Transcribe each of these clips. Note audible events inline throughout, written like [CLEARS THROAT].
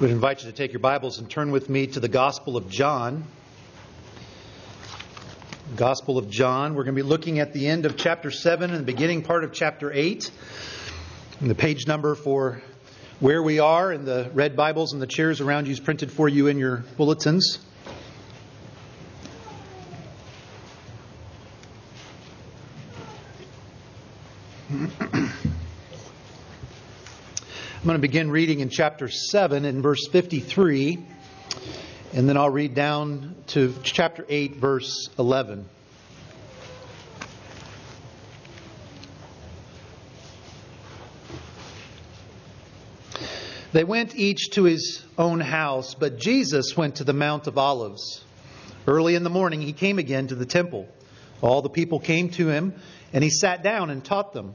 Would invite you to take your Bibles and turn with me to the Gospel of John. Gospel of John. We're going to be looking at the end of chapter 7 and the beginning part of chapter 8. And the page number for where we are in the red Bibles and the chairs around you is printed for you in your bulletins. Going to begin reading in chapter 7 in verse 53, and then I'll read down to chapter 8, verse 11. They went each to his own house, but Jesus went to the Mount of Olives. Early in the morning, he came again to the temple. All the people came to him, and he sat down and taught them.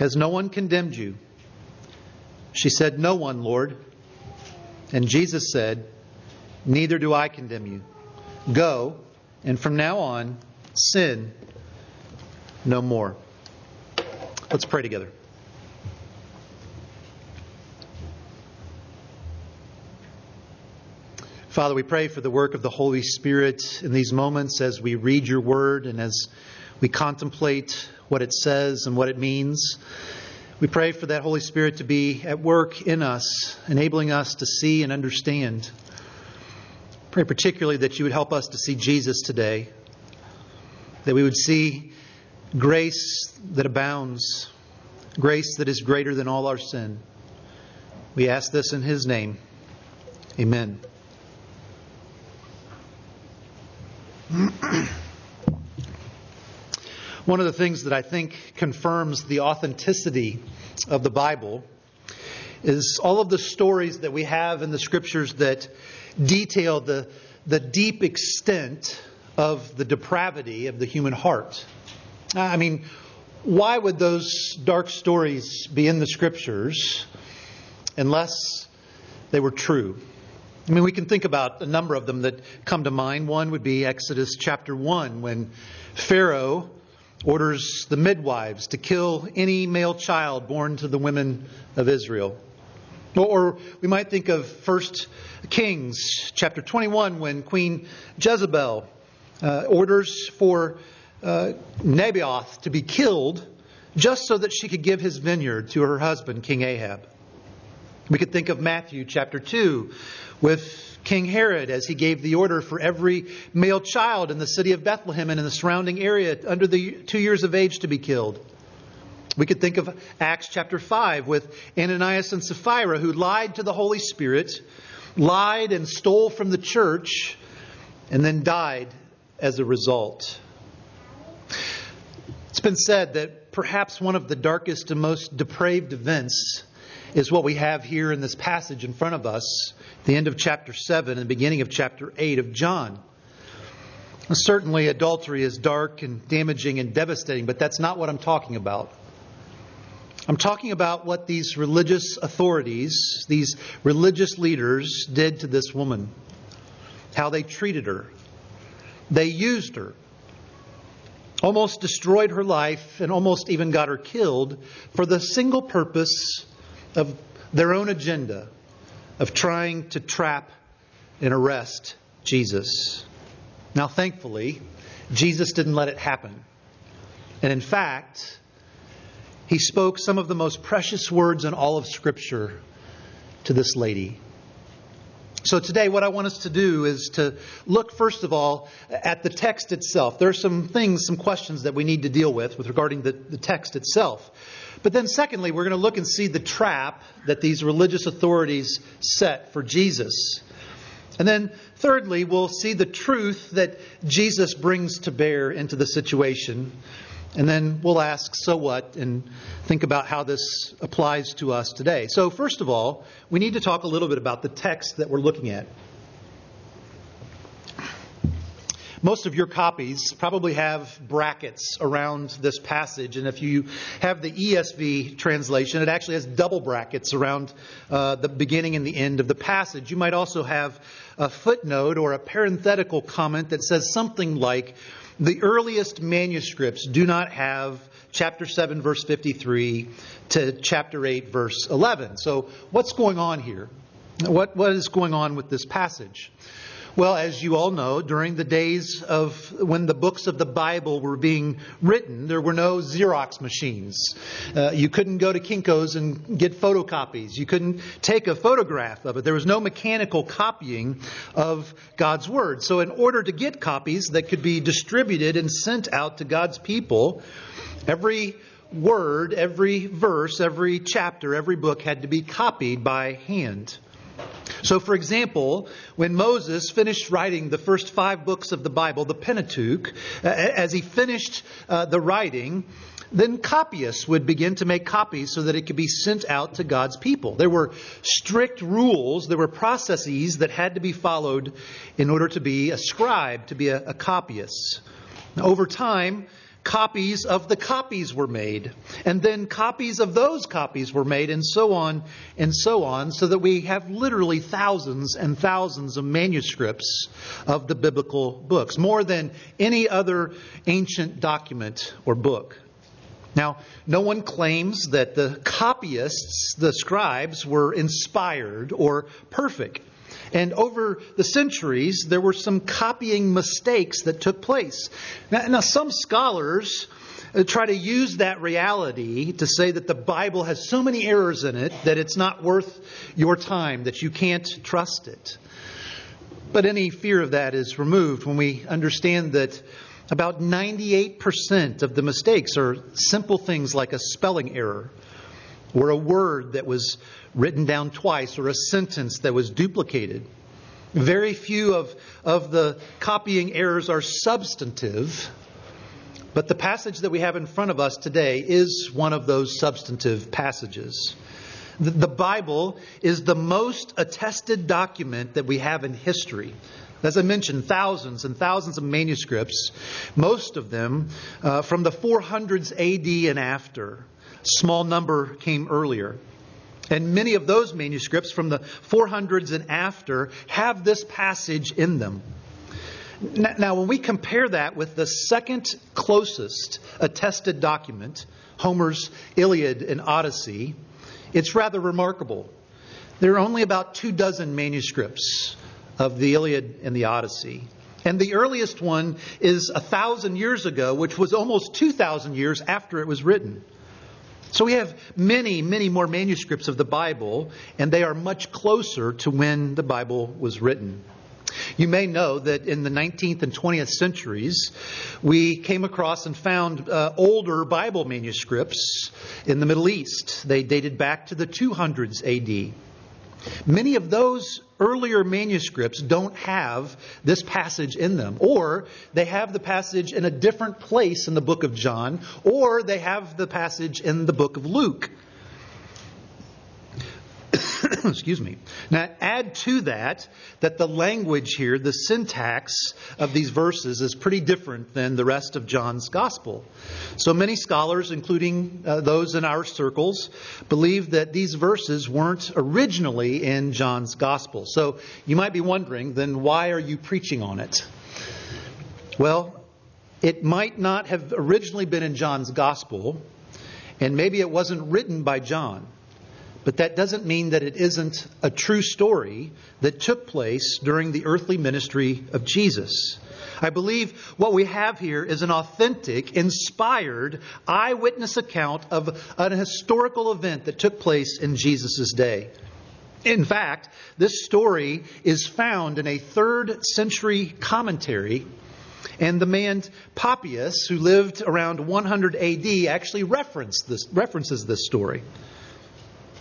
Has no one condemned you? She said, No one, Lord. And Jesus said, Neither do I condemn you. Go, and from now on, sin no more. Let's pray together. Father, we pray for the work of the Holy Spirit in these moments as we read your word and as we contemplate what it says and what it means. We pray for that Holy Spirit to be at work in us, enabling us to see and understand. Pray particularly that you would help us to see Jesus today, that we would see grace that abounds, grace that is greater than all our sin. We ask this in his name. Amen. [CLEARS THROAT] One of the things that I think confirms the authenticity of the Bible is all of the stories that we have in the scriptures that detail the, the deep extent of the depravity of the human heart. I mean, why would those dark stories be in the scriptures unless they were true? I mean, we can think about a number of them that come to mind. One would be Exodus chapter 1, when Pharaoh orders the midwives to kill any male child born to the women of Israel. Or we might think of 1 Kings chapter 21 when Queen Jezebel uh, orders for uh, Naboth to be killed just so that she could give his vineyard to her husband, King Ahab. We could think of Matthew chapter 2 with King Herod as he gave the order for every male child in the city of Bethlehem and in the surrounding area under the two years of age to be killed. We could think of Acts chapter 5 with Ananias and Sapphira who lied to the Holy Spirit, lied and stole from the church, and then died as a result. It's been said that perhaps one of the darkest and most depraved events is what we have here in this passage in front of us, the end of chapter 7 and the beginning of chapter 8 of John. Certainly, adultery is dark and damaging and devastating, but that's not what I'm talking about. I'm talking about what these religious authorities, these religious leaders, did to this woman, how they treated her. They used her, almost destroyed her life, and almost even got her killed for the single purpose of their own agenda of trying to trap and arrest Jesus. Now, thankfully, Jesus didn't let it happen. And in fact, he spoke some of the most precious words in all of Scripture to this lady. So today, what I want us to do is to look first of all at the text itself. There are some things, some questions that we need to deal with with regarding the, the text itself. But then, secondly, we're going to look and see the trap that these religious authorities set for Jesus. And then, thirdly, we'll see the truth that Jesus brings to bear into the situation. And then we'll ask, so what? And think about how this applies to us today. So, first of all, we need to talk a little bit about the text that we're looking at. Most of your copies probably have brackets around this passage, and if you have the ESV translation, it actually has double brackets around uh, the beginning and the end of the passage. You might also have a footnote or a parenthetical comment that says something like, the earliest manuscripts do not have chapter 7, verse 53 to chapter 8, verse 11. So, what's going on here? What, what is going on with this passage? Well, as you all know, during the days of when the books of the Bible were being written, there were no Xerox machines. Uh, you couldn't go to Kinko's and get photocopies. You couldn't take a photograph of it. There was no mechanical copying of God's Word. So, in order to get copies that could be distributed and sent out to God's people, every word, every verse, every chapter, every book had to be copied by hand. So, for example, when Moses finished writing the first five books of the Bible, the Pentateuch, as he finished uh, the writing, then copyists would begin to make copies so that it could be sent out to God's people. There were strict rules, there were processes that had to be followed in order to be a scribe, to be a, a copyist. Over time, copies of the copies were made, and then copies of those copies were made, and so on and so on, so that we have literally thousands and thousands of manuscripts of the biblical books, more than any other ancient document or book. Now, no one claims that the copyists, the scribes, were inspired or perfect. And over the centuries, there were some copying mistakes that took place. Now, now some scholars uh, try to use that reality to say that the Bible has so many errors in it that it's not worth your time, that you can't trust it. But any fear of that is removed when we understand that about 98% of the mistakes are simple things like a spelling error or a word that was written down twice or a sentence that was duplicated. Very few of, of the copying errors are substantive, but the passage that we have in front of us today is one of those substantive passages. The, the Bible is the most attested document that we have in history. As I mentioned, thousands and thousands of manuscripts, most of them uh, from the 400s AD and after. Small number came earlier. And many of those manuscripts from the 400s and after have this passage in them. Now, when we compare that with the second closest attested document, Homer's Iliad and Odyssey, it's rather remarkable. There are only about two dozen manuscripts of the Iliad and the Odyssey. And the earliest one is a thousand years ago, which was almost 2,000 years after it was written. So we have many, many more manuscripts of the Bible, and they are much closer to when the Bible was written. You may know that in the 19th and 20th centuries, we came across and found uh, older Bible manuscripts in the Middle East. They dated back to the 200s AD. Many of those earlier manuscripts don't have this passage in them, or they have the passage in a different place in the book of John, or they have the passage in the book of Luke. [CLEARS THROAT] Excuse me. Now, add to that that the language here, the syntax of these verses, is pretty different than the rest of John's gospel. So many scholars, including uh, those in our circles, believe that these verses weren't originally in John's gospel. So you might be wondering, then why are you preaching on it? Well, it might not have originally been in John's gospel, and maybe it wasn't written by John. But that doesn't mean that it isn't a true story that took place during the earthly ministry of Jesus. I believe what we have here is an authentic, inspired eyewitness account of an historical event that took place in Jesus' day. In fact, this story is found in a third century commentary, and the man Papias, who lived around 100 AD, actually references this story.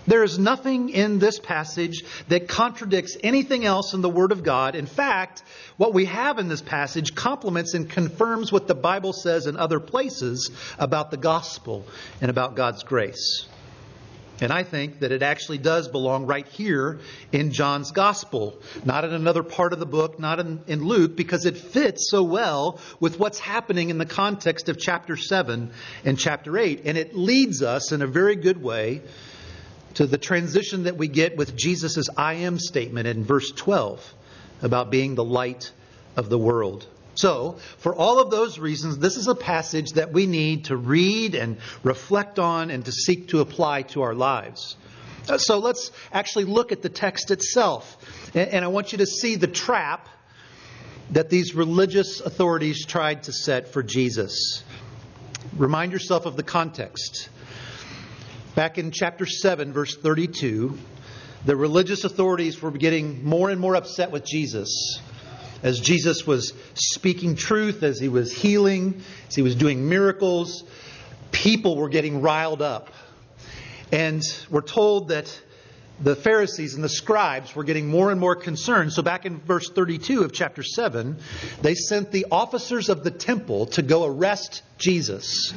There is nothing in this passage that contradicts anything else in the Word of God. In fact, what we have in this passage complements and confirms what the Bible says in other places about the gospel and about God's grace. And I think that it actually does belong right here in John's gospel, not in another part of the book, not in, in, Luke, because it fits so well with what's happening in the context of chapter 7 and chapter 8. And it leads us in a very good way to the transition that we get with Jesus' I am statement in verse 12 about being the light of the world. So, for all of those reasons, this is a passage that we need to read and reflect on and to seek to apply to our lives. Uh, so, let's actually look at the text itself. And I want you to see the trap that these religious authorities tried to set for Jesus. Remind yourself of the context. Back in chapter 7, verse 32, the religious authorities were getting more and more upset with Jesus. As Jesus was speaking truth, as he was healing, as he was doing miracles, people were getting riled up. And we're told that the Pharisees and the scribes were getting more and more concerned. So, back in verse 32 of chapter 7, they sent the officers of the temple to go arrest Jesus.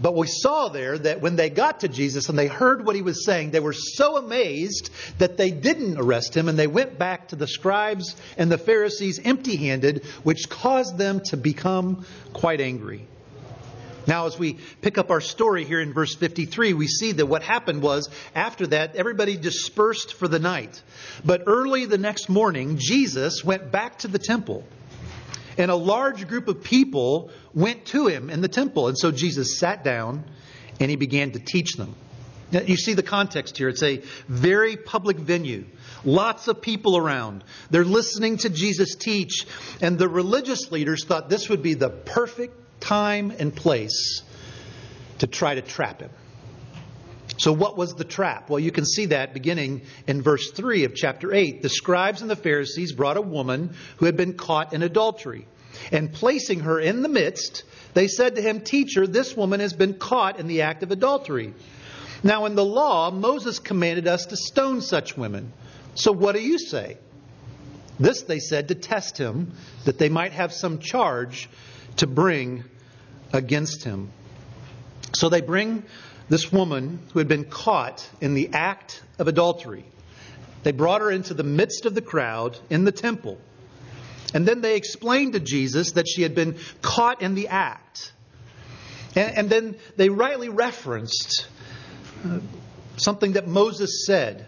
But we saw there that when they got to Jesus and they heard what he was saying, they were so amazed that they didn't arrest him and they went back to the scribes and the Pharisees empty handed, which caused them to become quite angry. Now, as we pick up our story here in verse 53, we see that what happened was after that, everybody dispersed for the night. But early the next morning, Jesus went back to the temple. And a large group of people went to him in the temple. And so Jesus sat down and he began to teach them. Now, you see the context here. It's a very public venue. Lots of people around. They're listening to Jesus teach. And the religious leaders thought this would be the perfect time and place to try to trap him. So, what was the trap? Well, you can see that beginning in verse 3 of chapter 8. The scribes and the Pharisees brought a woman who had been caught in adultery. And placing her in the midst, they said to him, Teacher, this woman has been caught in the act of adultery. Now, in the law, Moses commanded us to stone such women. So, what do you say? This they said to test him, that they might have some charge to bring against him. So they bring this woman who had been caught in the act of adultery. They brought her into the midst of the crowd in the temple. And then they explained to Jesus that she had been caught in the act. And, and then they rightly referenced uh, something that Moses said.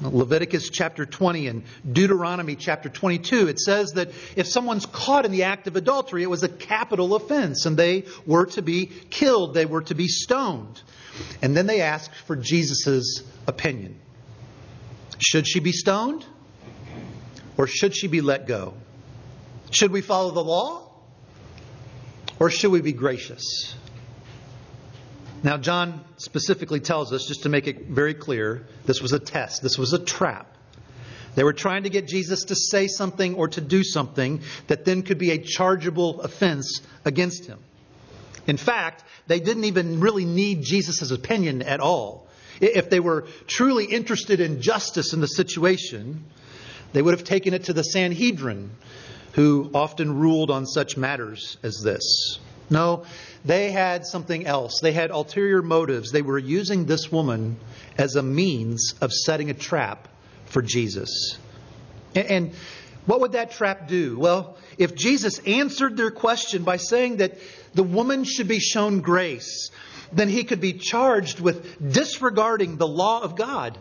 Leviticus chapter 20 and Deuteronomy chapter 22, it says that if someone's caught in the act of adultery, it was a capital offense and they were to be killed, they were to be stoned. And then they asked for Jesus' opinion. Should she be stoned? Or should she be let go? Should we follow the law? Or should we be gracious? Now, John specifically tells us, just to make it very clear, this was a test, this was a trap. They were trying to get Jesus to say something or to do something that then could be a chargeable offense against him. In fact, they didn't even really need Jesus' opinion at all. If they were truly interested in justice in the situation, they would have taken it to the Sanhedrin, who often ruled on such matters as this. No, they had something else. They had ulterior motives. They were using this woman as a means of setting a trap for Jesus. And what would that trap do? Well, if Jesus answered their question by saying that the woman should be shown grace, then he could be charged with disregarding the law of God.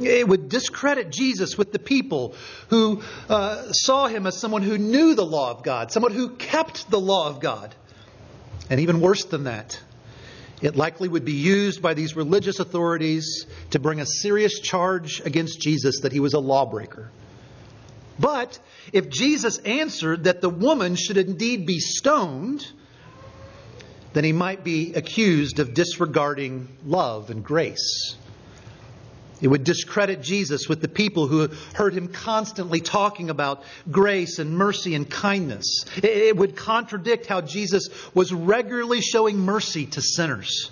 It would discredit Jesus with the people who uh, saw him as someone who knew the law of God, someone who kept the law of God. And even worse than that, it likely would be used by these religious authorities to bring a serious charge against Jesus that he was a lawbreaker. But if Jesus answered that the woman should indeed be stoned, then he might be accused of disregarding love and grace. It would discredit Jesus with the people who heard him constantly talking about grace and mercy and kindness. It would contradict how Jesus was regularly showing mercy to sinners.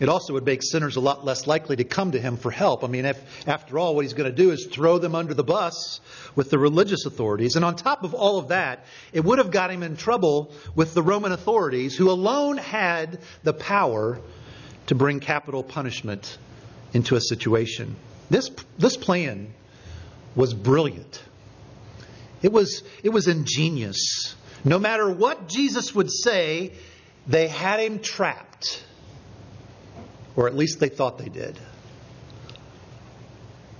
It also would make sinners a lot less likely to come to him for help. I mean, if, after all, what he's going to do is throw them under the bus with the religious authorities. And on top of all of that, it would have got him in trouble with the Roman authorities, who alone had the power to bring capital punishment into a situation. This, this plan was brilliant. It was, it was ingenious. No matter what Jesus would say, they had him trapped. Or at least they thought they did.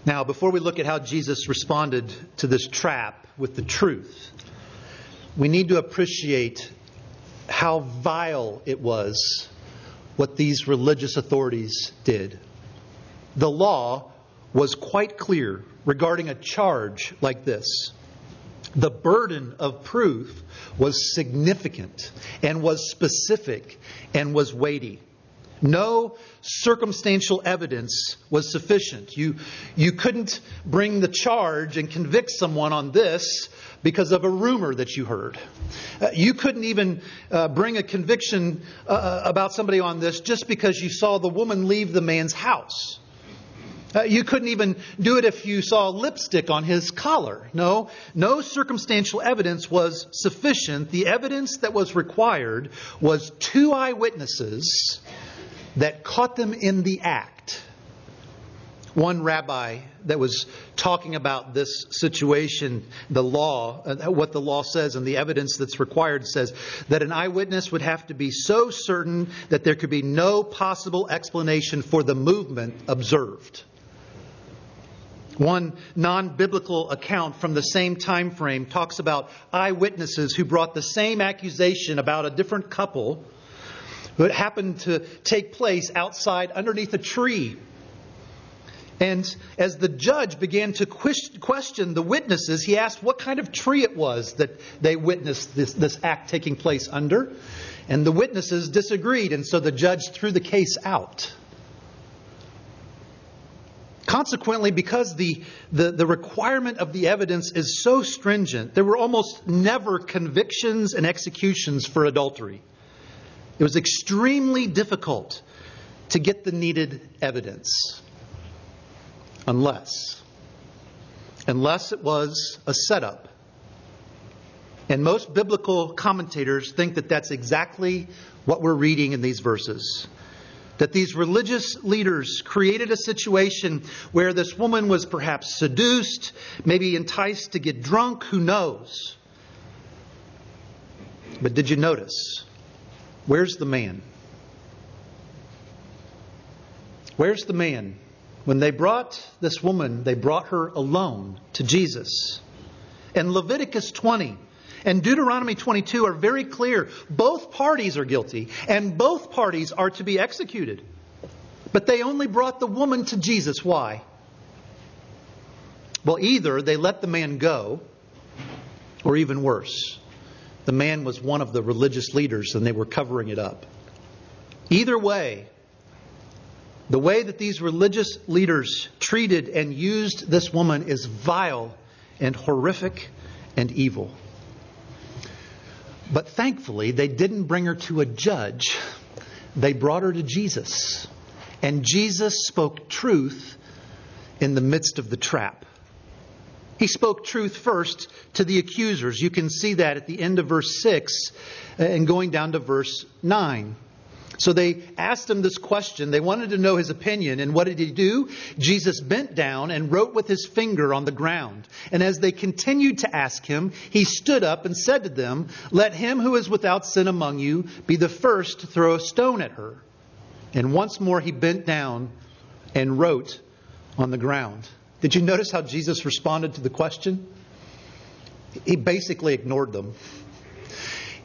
Now, before we look at how Jesus responded to this trap with the truth, we need to appreciate how vile it was what these religious authorities did. The law was quite clear regarding a charge like this. The burden of proof was significant and was specific and was weighty. No circumstantial evidence was sufficient. You, you couldn't bring the charge and convict someone on this because of a rumor that you heard. Uh, you couldn't even uh, bring a conviction uh, uh about somebody on this just because you saw the woman leave the man's house. Uh, you couldn't even do it if you saw lipstick on his collar. No, no circumstantial evidence was sufficient. The evidence that was required was two eyewitnesses that caught them in the act. One rabbi that was talking about this situation, the law, uh, what the law says, and the evidence that's required says that an eyewitness would have to be so certain that there could be no possible explanation for the movement observed. One non-biblical account from the same time frame talks about eyewitnesses who brought the same accusation about a different couple it happened to take place outside underneath a tree. And as the judge began to question the witnesses, he asked what kind of tree it was that they witnessed this, this act taking place under. And the witnesses disagreed, and so the judge threw the case out. Consequently, because the, the, requirement of the evidence is so stringent, there were almost never convictions and executions for adultery. It was extremely difficult to get the needed evidence. Unless, unless it was a setup. And most biblical commentators think that that's exactly what we're reading in these verses. That these religious leaders created a situation where this woman was perhaps seduced, maybe enticed to get drunk, who knows? But did you notice? Where's the man? Where's the man? When they brought this woman, they brought her alone to Jesus. And Leviticus 20 and Deuteronomy 22 are very clear. Both parties are guilty, and both parties are to be executed. But they only brought the woman to Jesus. Why? Well, either they let the man go, or even worse, the man was one of the religious leaders and they were covering it up. Either way, the way that these religious leaders treated and used this woman is vile and horrific and evil. But thankfully, they didn't bring her to a judge. They brought her to Jesus. And Jesus spoke truth in the midst of the trap. He spoke truth first to the accusers. You can see that at the end of verse 6 uh, and going down to verse 9. So they asked him this question. They wanted to know his opinion. And what did he do? Jesus bent down and wrote with his finger on the ground. And as they continued to ask him, he stood up and said to them, Let him who is without sin among you be the first to throw a stone at her. And once more he bent down and wrote on the ground. Did you notice how Jesus responded to the question? He basically ignored them.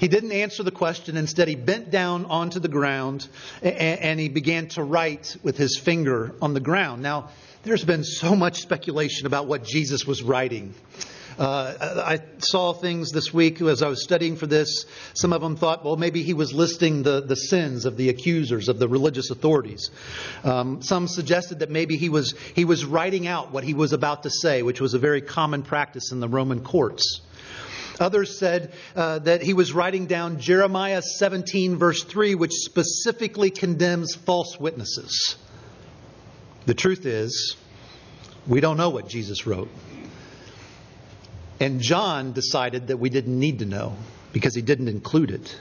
He didn't answer the question. Instead, he bent down onto the ground and he began to write with his finger on the ground. Now, there's been so much speculation about what Jesus was writing. Uh, I saw things this week as I was studying for this. Some of them thought, well, maybe he was listing the, the sins of the accusers, of the religious authorities. Um, some suggested that maybe he was, he was writing out what he was about to say, which was a very common practice in the Roman courts. Others said uh, that he was writing down Jeremiah 17, verse 3, which specifically condemns false witnesses. The truth is, we don't know what Jesus wrote. And John decided that we didn't need to know because he didn't include it.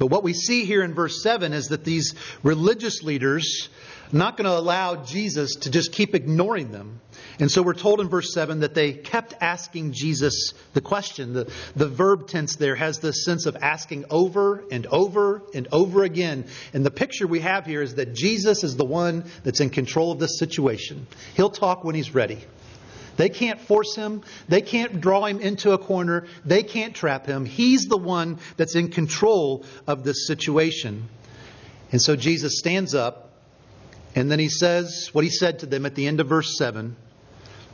But what we see here in verse 7 is that these religious leaders not going to allow Jesus to just keep ignoring them. And so we're told in verse 7 that they kept asking Jesus the question. The, the verb tense there has this sense of asking over and over and over again. And the picture we have here is that Jesus is the one that's in control of this situation. He'll talk when he's ready. They can't force him. They can't draw him into a corner. They can't trap him. He's the one that's in control of this situation. And so Jesus stands up and then he says what he said to them at the end of verse 7.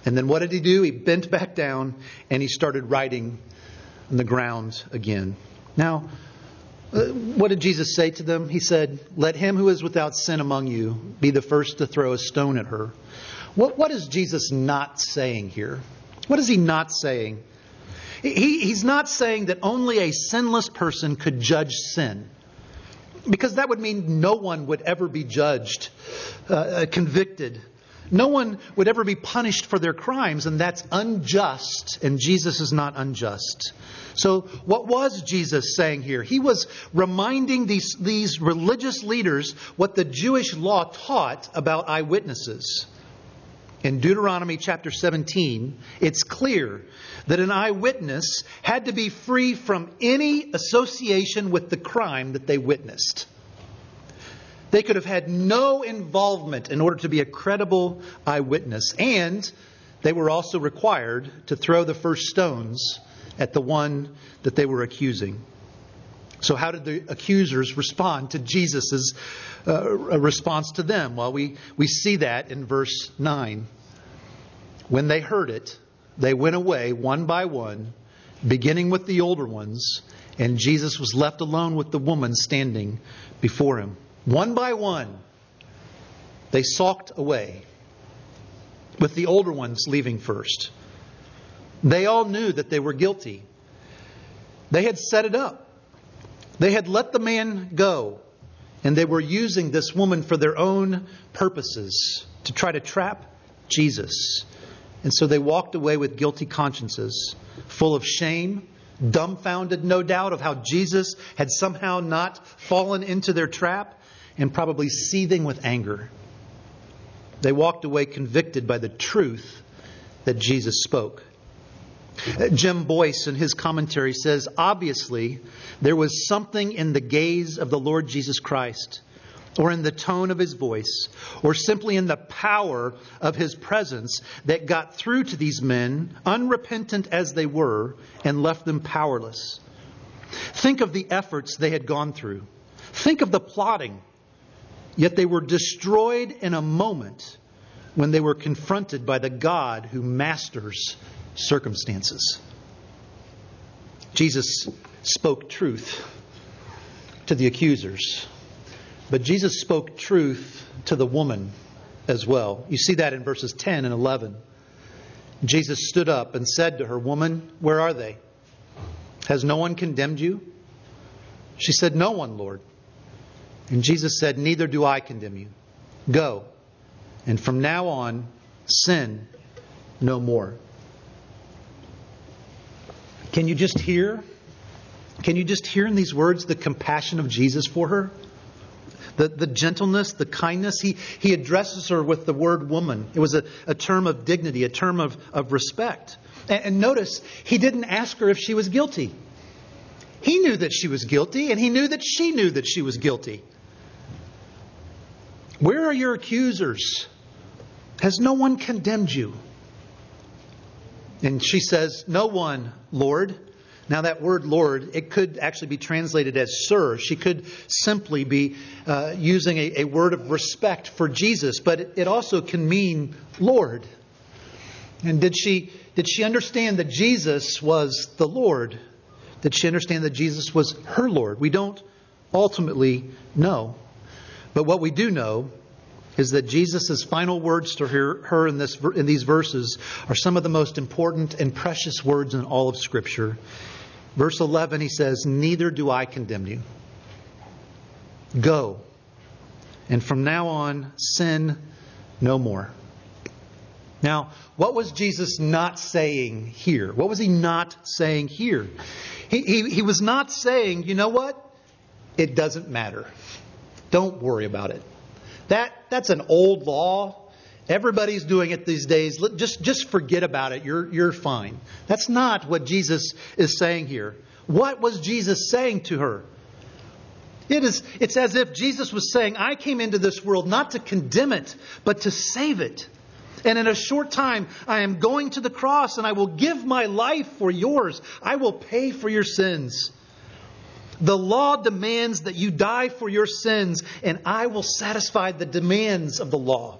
And then what did he do? He bent back down and he started writing on the ground again. Now, uh, what did Jesus say to them? He said, Let him who is without sin among you be the first to throw a stone at her. What, what is Jesus not saying here? What is he not saying? He, he's not saying that only a sinless person could judge sin because that would mean no one would ever be judged, uh, uh, convicted. No one would ever be punished for their crimes, and that's unjust, and Jesus is not unjust. So, what was Jesus saying here? He was reminding these, these religious leaders what the Jewish law taught about eyewitnesses. In Deuteronomy chapter 17, it's clear that an eyewitness had to be free from any association with the crime that they witnessed. They could have had no involvement in order to be a credible eyewitness, and they were also required to throw the first stones at the one that they were accusing. So, how did the accusers respond to Jesus' uh, response to them? Well, we, we see that in verse 9. When they heard it, they went away one by one, beginning with the older ones, and Jesus was left alone with the woman standing before him. One by one, they sulked away, with the older ones leaving first. They all knew that they were guilty. They had set it up. They had let the man go, and they were using this woman for their own purposes to try to trap Jesus. And so they walked away with guilty consciences, full of shame, dumbfounded, no doubt, of how Jesus had somehow not fallen into their trap, and probably seething with anger. They walked away convicted by the truth that Jesus spoke. Jim Boice, in his commentary, says obviously there was something in the gaze of the Lord Jesus Christ or in the tone of his voice, or simply in the power of his presence that got through to these men, unrepentant as they were, and left them powerless. Think of the efforts they had gone through. Think of the plotting. Yet they were destroyed in a moment when they were confronted by the God who masters circumstances. Jesus spoke truth to the accusers but Jesus spoke truth to the woman as well. You see that in verses 10 and 11. Jesus stood up and said to her, Woman, where are they? Has no one condemned you? She said, No one, Lord. And Jesus said, Neither do I condemn you. Go, and from now on, sin no more. Can you just hear? Can you just hear in these words the compassion of Jesus for her? the, the gentleness, the kindness. He, he addresses her with the word woman. It was a, a term of dignity, a term of, of respect. And, and notice, he didn't ask her if she was guilty. He knew that she was guilty, and he knew that she knew that she was guilty. Where are your accusers? Has no one condemned you? And she says, No one, Lord. Now, that word Lord, it could actually be translated as Sir. She could simply be uh, using a, a, word of respect for Jesus, but it also can mean Lord. And did she, Did she understand that Jesus was the Lord? Did she understand that Jesus was her Lord? We don't ultimately know. But what we do know is that Jesus' final words to her, her in, this, in these verses are some of the most important and precious words in all of Scripture. Verse 11, he says, Neither do I condemn you. Go. And from now on, sin no more. Now, what was Jesus not saying here? What was he not saying here? He, he, he was not saying, you know what? It doesn't matter. Don't worry about it. That, that's an old law. Everybody's doing it these days. Just, just forget about it. You're, you're fine. That's not what Jesus is saying here. What was Jesus saying to her? It is, it's as if Jesus was saying, I came into this world not to condemn it, but to save it. And in a short time, I am going to the cross and I will give my life for yours. I will pay for your sins. The law demands that you die for your sins, and I will satisfy the demands of the law.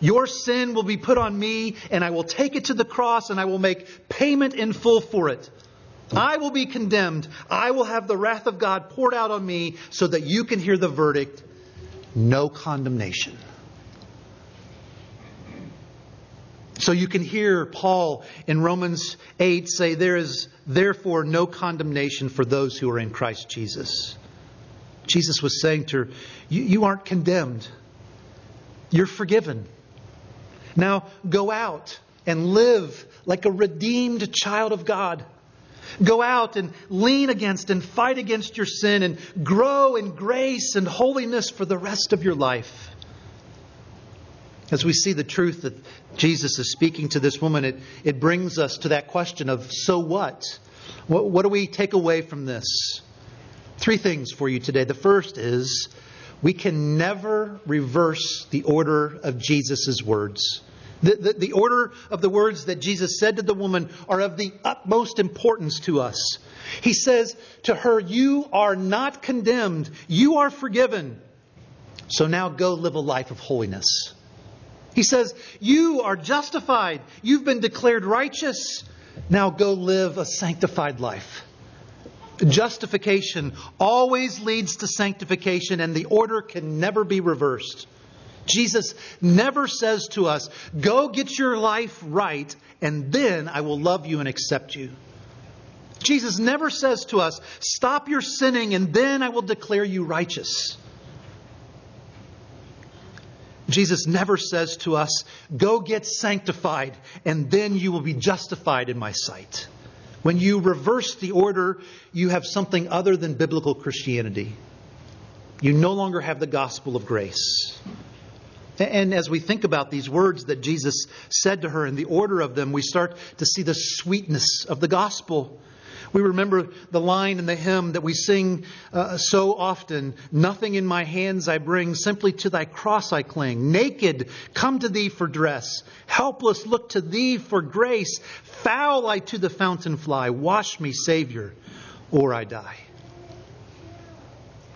Your sin will be put on me, and I will take it to the cross, and I will make payment in full for it. I will be condemned. I will have the wrath of God poured out on me so that you can hear the verdict no condemnation. So you can hear Paul in Romans 8 say, There is therefore no condemnation for those who are in Christ Jesus. Jesus was saying to her, You, you aren't condemned, you're forgiven. Now go out and live like a redeemed child of God. Go out and lean against and fight against your sin and grow in grace and holiness for the rest of your life. As we see the truth that Jesus is speaking to this woman, it, it brings us to that question of so what? what? What do we take away from this? Three things for you today. The first is we can never reverse the order of Jesus' words. The, the, the, order of the words that Jesus said to the woman are of the utmost importance to us. He says to her, You are not condemned, you are forgiven. So now go live a life of holiness. He says, You are justified. You've been declared righteous. Now go live a sanctified life. Justification always leads to sanctification, and the order can never be reversed. Jesus never says to us, Go get your life right, and then I will love you and accept you. Jesus never says to us, Stop your sinning, and then I will declare you righteous. Jesus never says to us, Go get sanctified, and then you will be justified in my sight. When you reverse the order, you have something other than biblical Christianity. You no longer have the gospel of grace. And as we think about these words that Jesus said to her and the order of them, we start to see the sweetness of the gospel. We remember the line in the hymn that we sing uh, so often Nothing in my hands I bring, simply to thy cross I cling. Naked, come to thee for dress. Helpless, look to thee for grace. Foul I to the fountain fly. Wash me, Savior, or I die.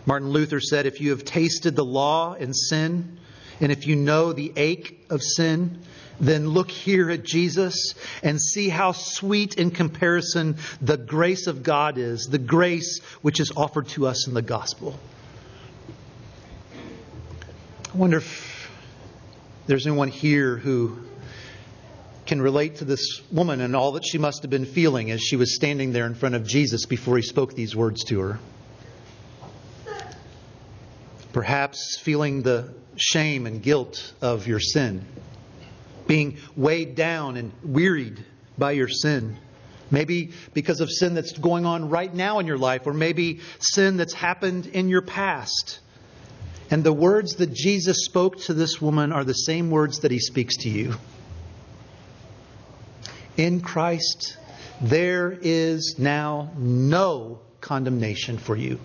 Martin Luther said, If you have tasted the law and sin, and if you know the ache of sin, then look here at Jesus and see how sweet in comparison the grace of God is, the grace which is offered to us in the gospel. I wonder if there's anyone here who can relate to this woman and all that she must have been feeling as she was standing there in front of Jesus before he spoke these words to her. Perhaps feeling the shame and guilt of your sin being weighed down and wearied by your sin. Maybe because of sin that's going on right now in your life, or maybe sin that's happened in your past. And the words that Jesus spoke to this woman are the same words that he speaks to you. In Christ, there is now no condemnation for you.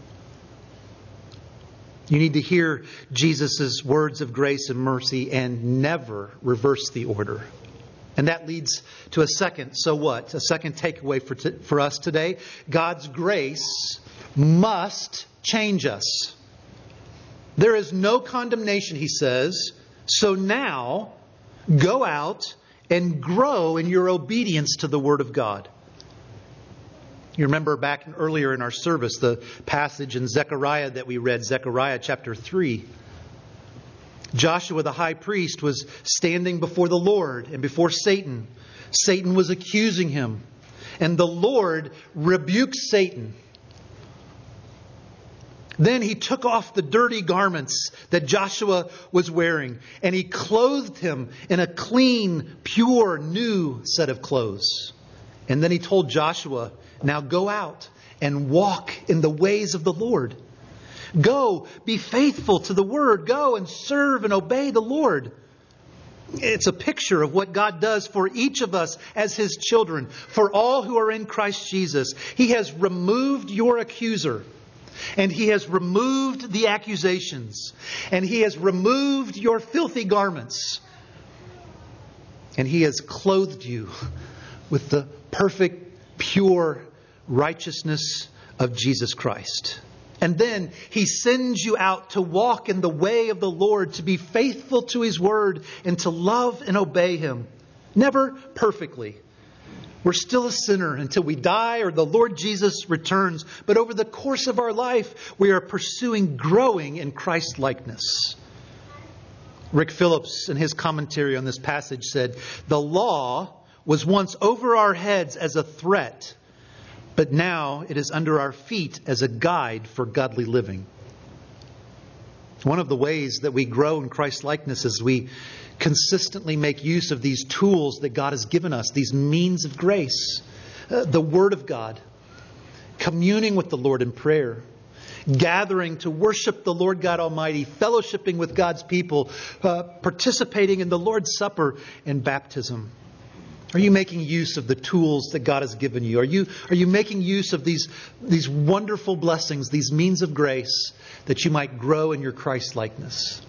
You need to hear Jesus' words of grace and mercy and never reverse the order. And that leads to a second, so what? A second takeaway for, t- for us today. God's grace must change us. There is no condemnation, he says. So now, go out and grow in your obedience to the Word of God. You remember back earlier in our service the passage in Zechariah that we read, Zechariah chapter 3. Joshua the high priest was standing before the Lord and before Satan. Satan was accusing him. And the Lord rebuked Satan. Then he took off the dirty garments that Joshua was wearing, and he clothed him in a clean, pure, new set of clothes. And then he told Joshua, Now go out and walk in the ways of the Lord. Go, be faithful to the word. Go and serve and obey the Lord. It's a picture of what God does for each of us as His children, for all who are in Christ Jesus. He has removed your accuser, and He has removed the accusations, and He has removed your filthy garments, and He has clothed you with the perfect, pure righteousness of Jesus Christ. And then he sends you out to walk in the way of the Lord, to be faithful to his word, and to love and obey him. Never perfectly. We're still a sinner until we die or the Lord Jesus returns. But over the course of our life, we are pursuing growing in Christ likeness. Rick Phillips, in his commentary on this passage, said The law was once over our heads as a threat but now it is under our feet as a guide for godly living. One of the ways that we grow in Christ likeness is we consistently make use of these tools that God has given us, these means of grace, uh, the Word of God, communing with the Lord in prayer, gathering to worship the Lord God Almighty, fellowshipping with God's people, uh, participating in the Lord's Supper and baptism. Are you making use of the tools that God has given you? Are you, are you making use of these, these wonderful blessings, these means of grace, that you might grow in your Christ likeness?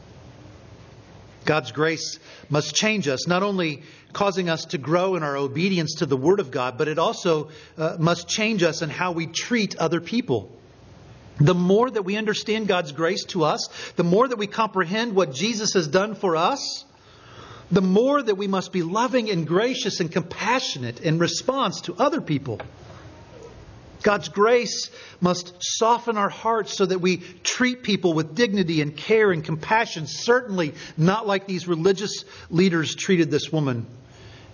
God's grace must change us, not only causing us to grow in our obedience to the Word of God, but it also uh, must change us in how we treat other people. The more that we understand God's grace to us, the more that we comprehend what Jesus has done for us, the more that we must be loving and gracious and compassionate in response to other people. God's grace must soften our hearts so that we treat people with dignity and care and compassion, certainly not like these religious leaders treated this woman,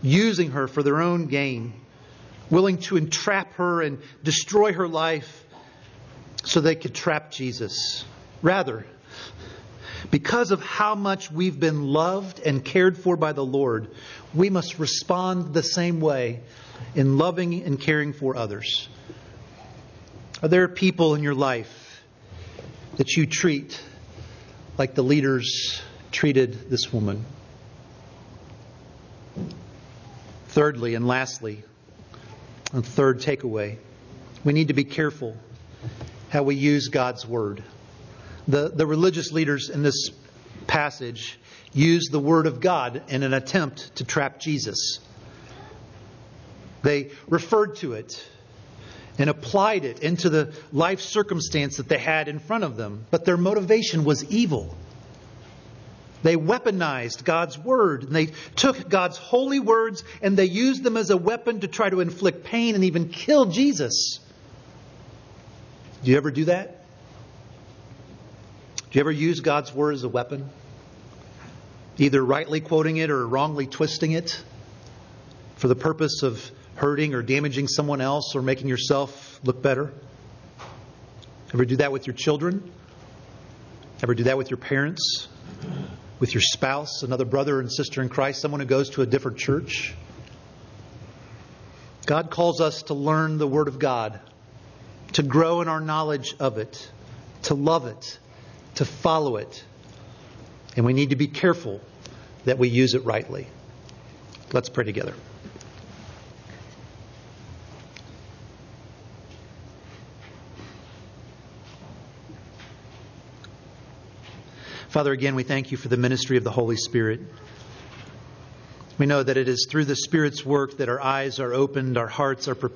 using her for their own gain, willing to entrap her and destroy her life so they could trap Jesus. Rather, because of how much we've been loved and cared for by the Lord, we must respond the same way in loving and caring for others. Are there people in your life that you treat like the leaders treated this woman? Thirdly, and lastly, a third takeaway, we need to be careful how we use God's Word. The, the religious leaders in this passage use the Word of God in an attempt to trap Jesus. They referred to it and applied it into the life circumstance that they had in front of them, but their motivation was evil. They weaponized God's word. And they took God's holy words and they used them as a weapon to try to inflict pain and even kill Jesus. Do you ever do that? Do you ever use God's word as a weapon? Either rightly quoting it or wrongly twisting it for the purpose of hurting or damaging someone else or making yourself look better? Ever do that with your children? Ever do that with your parents? With your spouse, another brother and sister in Christ, someone who goes to a different church? God calls us to learn the Word of God, to grow in our knowledge of it, to love it, to follow it. And we need to be careful that we use it rightly. Let's pray together. Father, again, we thank you for the ministry of the Holy Spirit. We know that it is through the Spirit's work that our eyes are opened, our hearts are prepared.